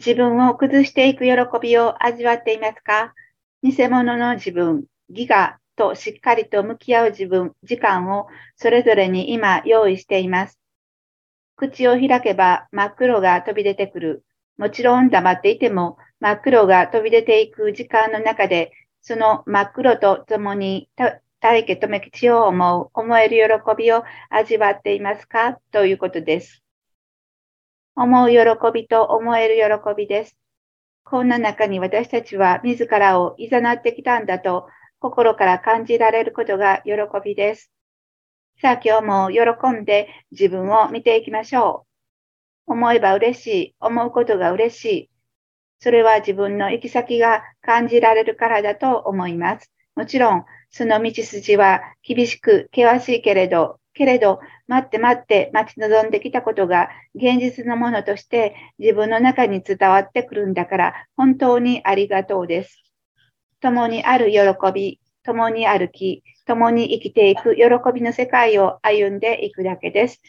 自分を崩していく喜びを味わっていますか？偽物の自分、ギガとしっかりと向き合う自分、時間をそれぞれに今用意しています。口を開けば真っ黒が飛び出てくる。もちろん黙っていても真っ黒が飛び出ていく時間の中で、その真っ黒と共に大気止め口を思う、思える喜びを味わっていますか？ということです。思う喜びと思える喜びです。こんな中に私たちは自らを誘ってきたんだと心から感じられることが喜びです。さあ今日も喜んで自分を見ていきましょう。思えば嬉しい、思うことが嬉しい。それは自分の行き先が感じられるからだと思います。もちろん、その道筋は厳しく険しいけれど、けれど、待って待って待ち望んできたことが現実のものとして自分の中に伝わってくるんだから本当にありがとうです。共にある喜び、共に歩き、共に生きていく喜びの世界を歩んでいくだけです。